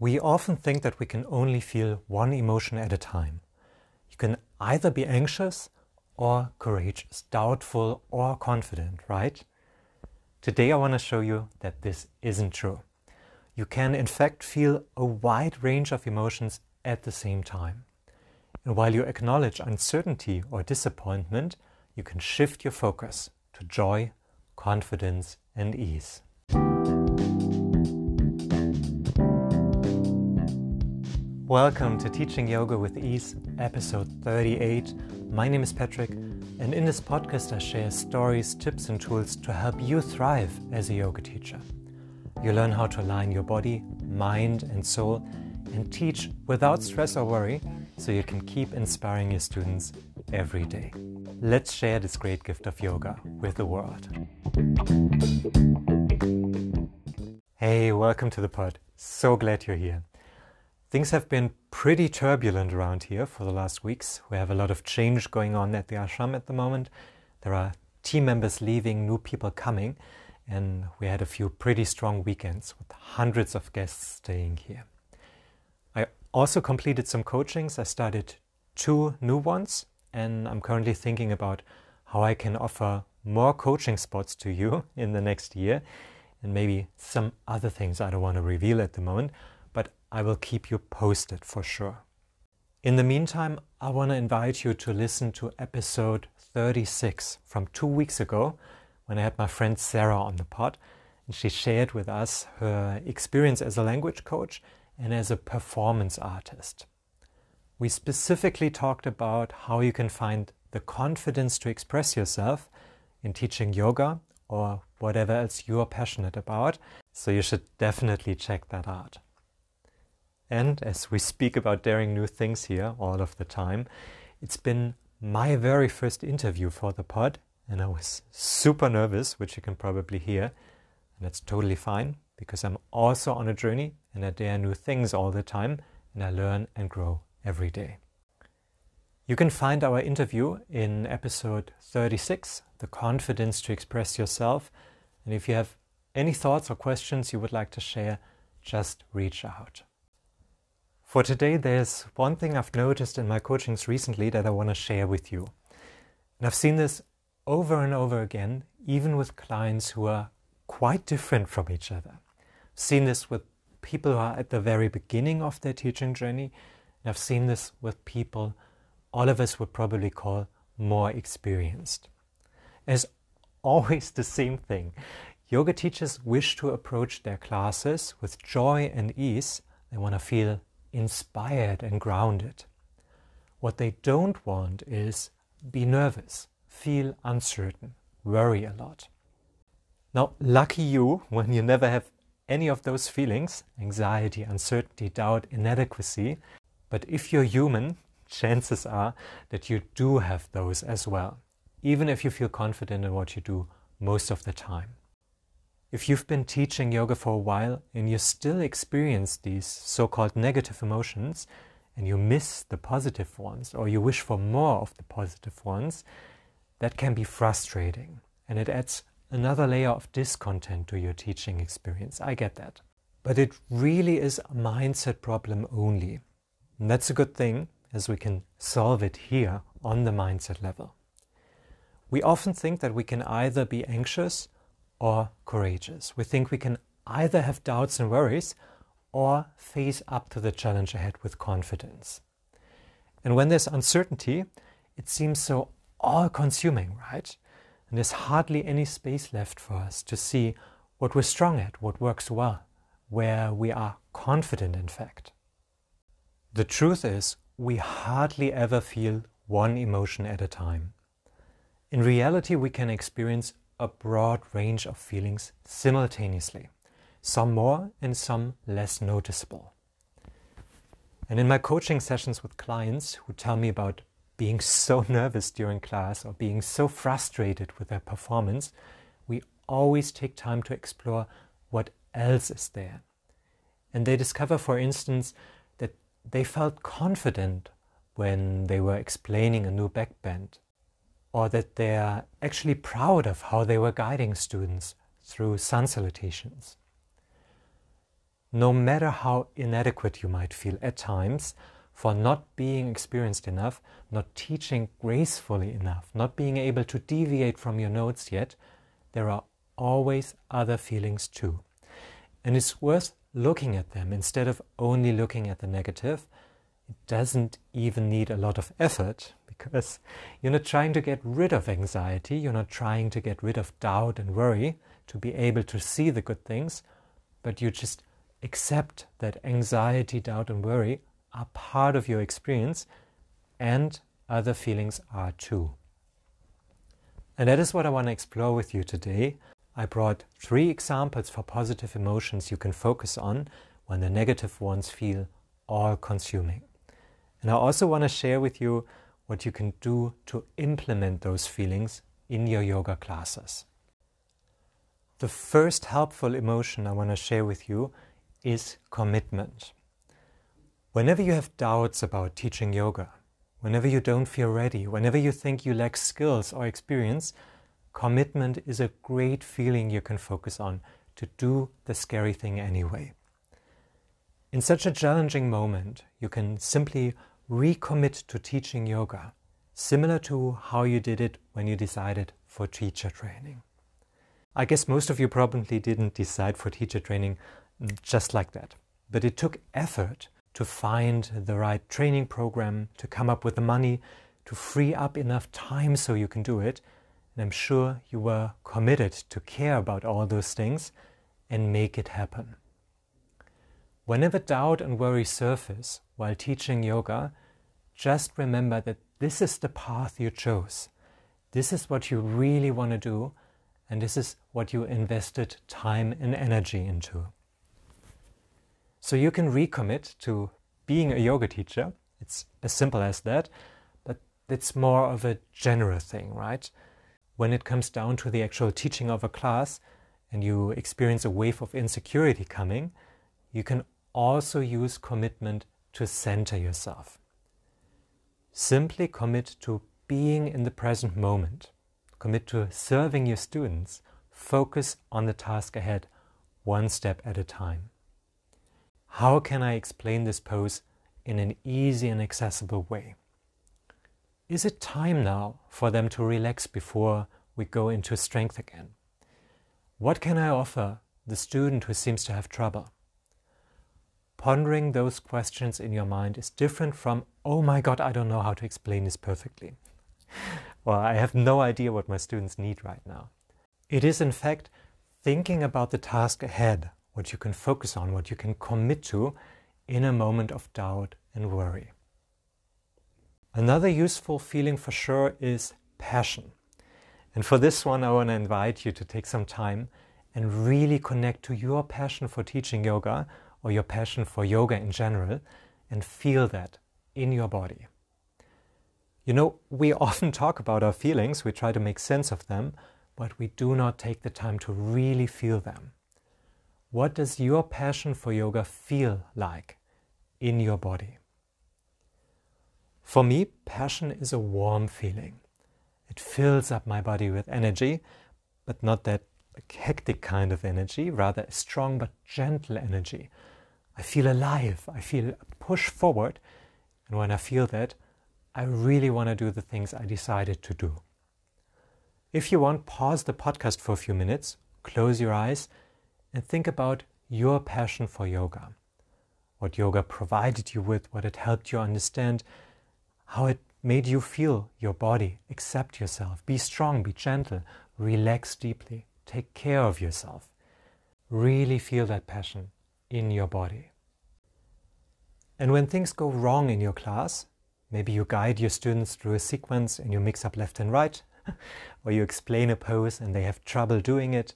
We often think that we can only feel one emotion at a time. You can either be anxious or courageous, doubtful or confident, right? Today I want to show you that this isn't true. You can, in fact, feel a wide range of emotions at the same time. And while you acknowledge uncertainty or disappointment, you can shift your focus to joy, confidence, and ease. Welcome to Teaching Yoga with Ease, episode 38. My name is Patrik, and in this podcast, I share stories, tips, and tools to help you thrive as a yoga teacher. You learn how to align your body, mind, and soul, and teach without stress or worry so you can keep inspiring your students every day. Let's share this great gift of yoga with the world. Hey, welcome to the pod. So glad you're here. Things have been pretty turbulent around here for the last weeks. We have a lot of change going on at the ashram at the moment. There are team members leaving, new people coming, and we had a few pretty strong weekends with hundreds of guests staying here. I also completed some coachings. I started two new ones, and I'm currently thinking about how I can offer more coaching spots to you in the next year, and maybe some other things I don't want to reveal at the moment I will keep you posted for sure. In the meantime, I want to invite you to listen to episode 36 from two weeks ago when I had my friend Sarah on the pod and she shared with us her experience as a language coach and as a performance artist. We specifically talked about how you can find the confidence to express yourself in teaching yoga or whatever else you are passionate about, so you should definitely check that out. And as we speak about daring new things here all of the time, it's been my very first interview for the pod, and I was super nervous, which you can probably hear. And that's totally fine because I'm also on a journey and I dare new things all the time, and I learn and grow every day. You can find our interview in episode 36, The Confidence to Express Yourself. And if you have any thoughts or questions you would like to share, just reach out. For today, there's one thing I've noticed in my coachings recently that I want to share with you. And I've seen this over and over again, even with clients who are quite different from each other. I've seen this with people who are at the very beginning of their teaching journey, and I've seen this with people all of us would probably call more experienced. As always, the same thing. Yoga teachers wish to approach their classes with joy and ease. They want to feel inspired and grounded. What they don't want is be nervous, feel uncertain, worry a lot. Now, lucky you when you never have any of those feelings anxiety, uncertainty, doubt, inadequacy. But if you're human, chances are that you do have those as well, even if you feel confident in what you do most of the time. If you've been teaching yoga for a while and you still experience these so called negative emotions and you miss the positive ones or you wish for more of the positive ones, that can be frustrating and it adds another layer of discontent to your teaching experience. I get that. But it really is a mindset problem only. And that's a good thing as we can solve it here on the mindset level. We often think that we can either be anxious or courageous. We think we can either have doubts and worries or face up to the challenge ahead with confidence. And when there's uncertainty, it seems so all consuming, right? And there's hardly any space left for us to see what we're strong at, what works well, where we are confident, in fact. The truth is, we hardly ever feel one emotion at a time. In reality, we can experience a broad range of feelings simultaneously, some more and some less noticeable. And in my coaching sessions with clients who tell me about being so nervous during class or being so frustrated with their performance, we always take time to explore what else is there. And they discover, for instance, that they felt confident when they were explaining a new backbend or that they're actually proud of how they were guiding students through sun salutations. no matter how inadequate you might feel at times for not being experienced enough, not teaching gracefully enough, not being able to deviate from your notes yet, there are always other feelings too. And it's worth looking at them instead of only looking at the negative. It doesn't even need a lot of effort because you're not trying to get rid of anxiety, you're not trying to get rid of doubt and worry to be able to see the good things, but you just accept that anxiety, doubt, and worry are part of your experience and other feelings are too. And that is what I want to explore with you today. I brought three examples for positive emotions you can focus on when the negative ones feel all consuming. And I also want to share with you what you can do to implement those feelings in your yoga classes. The first helpful emotion I want to share with you is commitment. Whenever you have doubts about teaching yoga, whenever you don't feel ready, whenever you think you lack skills or experience, commitment is a great feeling you can focus on to do the scary thing anyway. In such a challenging moment, you can simply recommit to teaching yoga, similar to how you did it when you decided for teacher training. I guess most of you probably didn't decide for teacher training just like that. But it took effort to find the right training program, to come up with the money, to free up enough time so you can do it. And I'm sure you were committed to care about all those things and make it happen. Whenever doubt and worry surface while teaching yoga, just remember that this is the path you chose. This is what you really want to do, and this is what you invested time and energy into. So you can recommit to being a yoga teacher. It's as simple as that, but it's more of a general thing, right? When it comes down to the actual teaching of a class and you experience a wave of insecurity coming, you can also use commitment to center yourself. Simply commit to being in the present moment. Commit to serving your students. Focus on the task ahead, one step at a time. How can I explain this pose in an easy and accessible way? Is it time now for them to relax before we go into strength again? What can I offer the student who seems to have trouble? Pondering those questions in your mind is different from, oh my god, I don't know how to explain this perfectly. well, I have no idea what my students need right now. It is, in fact, thinking about the task ahead what you can focus on, what you can commit to in a moment of doubt and worry. Another useful feeling for sure is passion. And for this one, I want to invite you to take some time and really connect to your passion for teaching yoga or your passion for yoga in general and feel that in your body. You know, we often talk about our feelings, we try to make sense of them, but we do not take the time to really feel them. What does your passion for yoga feel like in your body? For me, passion is a warm feeling. It fills up my body with energy, but not that hectic kind of energy, rather a strong but gentle energy. I feel alive, I feel push forward, and when I feel that, I really want to do the things I decided to do. If you want, pause the podcast for a few minutes, close your eyes, and think about your passion for yoga. What yoga provided you with, what it helped you understand, how it made you feel your body, accept yourself, be strong, be gentle, relax deeply, take care of yourself. Really feel that passion in your body. And when things go wrong in your class, maybe you guide your students through a sequence and you mix up left and right, or you explain a pose and they have trouble doing it,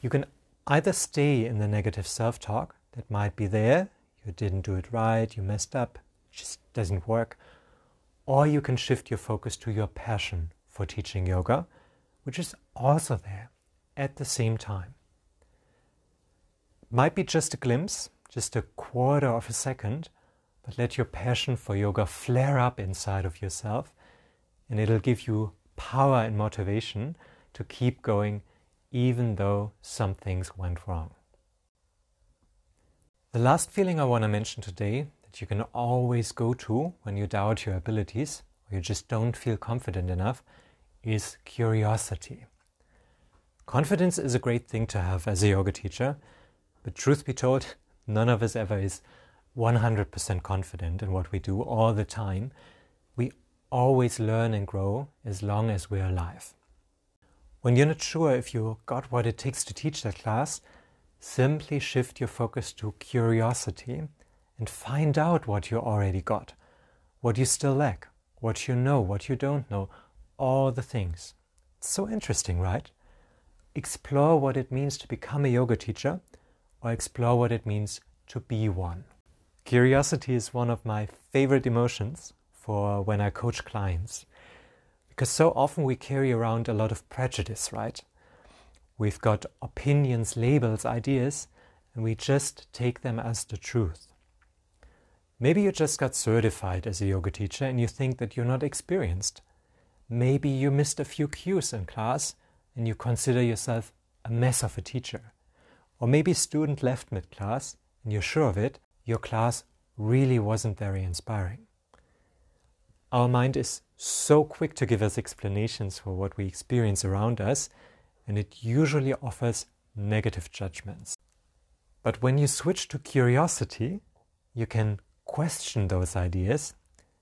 you can either stay in the negative self talk that might be there, you didn't do it right, you messed up, just doesn't work, or you can shift your focus to your passion for teaching yoga, which is also there at the same time. Might be just a glimpse, just a quarter of a second, but let your passion for yoga flare up inside of yourself, and it'll give you power and motivation to keep going even though some things went wrong. The last feeling I want to mention today that you can always go to when you doubt your abilities or you just don't feel confident enough is curiosity. Confidence is a great thing to have as a yoga teacher, but truth be told, none of us ever is 100% confident in what we do all the time. We always learn and grow as long as we're alive. When you're not sure if you got what it takes to teach that class, simply shift your focus to curiosity and find out what you already got, what you still lack, what you know, what you don't know, all the things. It's so interesting, right? Explore what it means to become a yoga teacher or explore what it means to be one. Curiosity is one of my favorite emotions for when I coach clients because so often we carry around a lot of prejudice, right? We've got opinions, labels, ideas, and we just take them as the truth. Maybe you just got certified as a yoga teacher and you think that you're not experienced. Maybe you missed a few cues in class and you consider yourself a mess of a teacher. Or maybe a student left mid class and you're sure of it, your class really wasn't very inspiring. Our mind is so quick to give us explanations for what we experience around us, and it usually offers negative judgments. But when you switch to curiosity, you can question those ideas,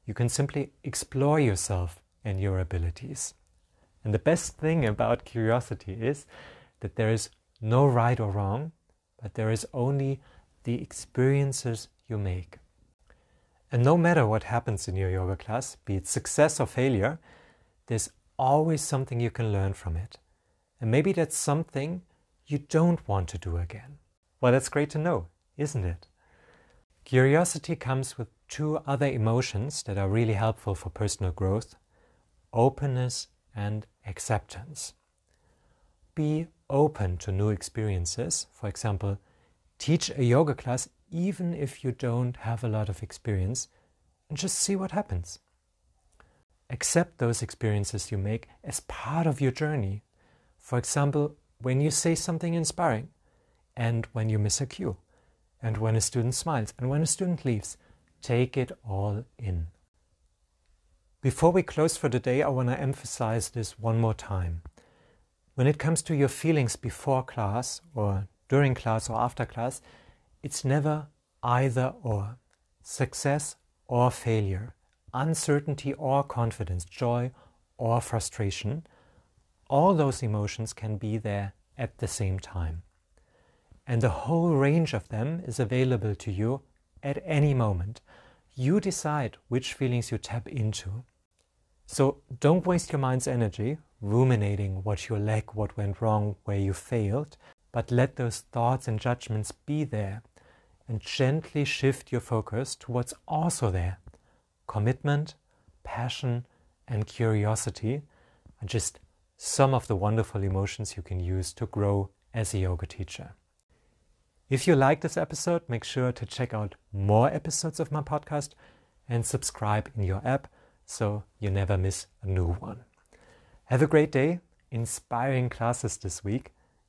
you can simply explore yourself and your abilities. And the best thing about curiosity is that there is no right or wrong, but there is only the experiences you make. And no matter what happens in your yoga class, be it success or failure, there's always something you can learn from it. And maybe that's something you don't want to do again. Well, that's great to know, isn't it? Curiosity comes with two other emotions that are really helpful for personal growth openness and acceptance. Be open to new experiences. For example, teach a yoga class even if you don't have a lot of experience and just see what happens. Accept those experiences you make as part of your journey. For example, when you say something inspiring, and when you miss a cue, and when a student smiles, and when a student leaves, take it all in. Before we close for the day, I want to emphasize this one more time. When it comes to your feelings before class, or during class, or after class, it's never either or. Success or failure, uncertainty or confidence, joy or frustration, all those emotions can be there at the same time. And the whole range of them is available to you at any moment. You decide which feelings you tap into. So don't waste your mind's energy ruminating what you lack, what went wrong, where you failed, but let those thoughts and judgments be there and gently shift your focus to what's also there commitment, passion, and curiosity are just some of the wonderful emotions you can use to grow as a yoga teacher. If you like this episode, make sure to check out more episodes of my podcast and subscribe in your app so you never miss a new one. Have a great day, inspiring classes this week,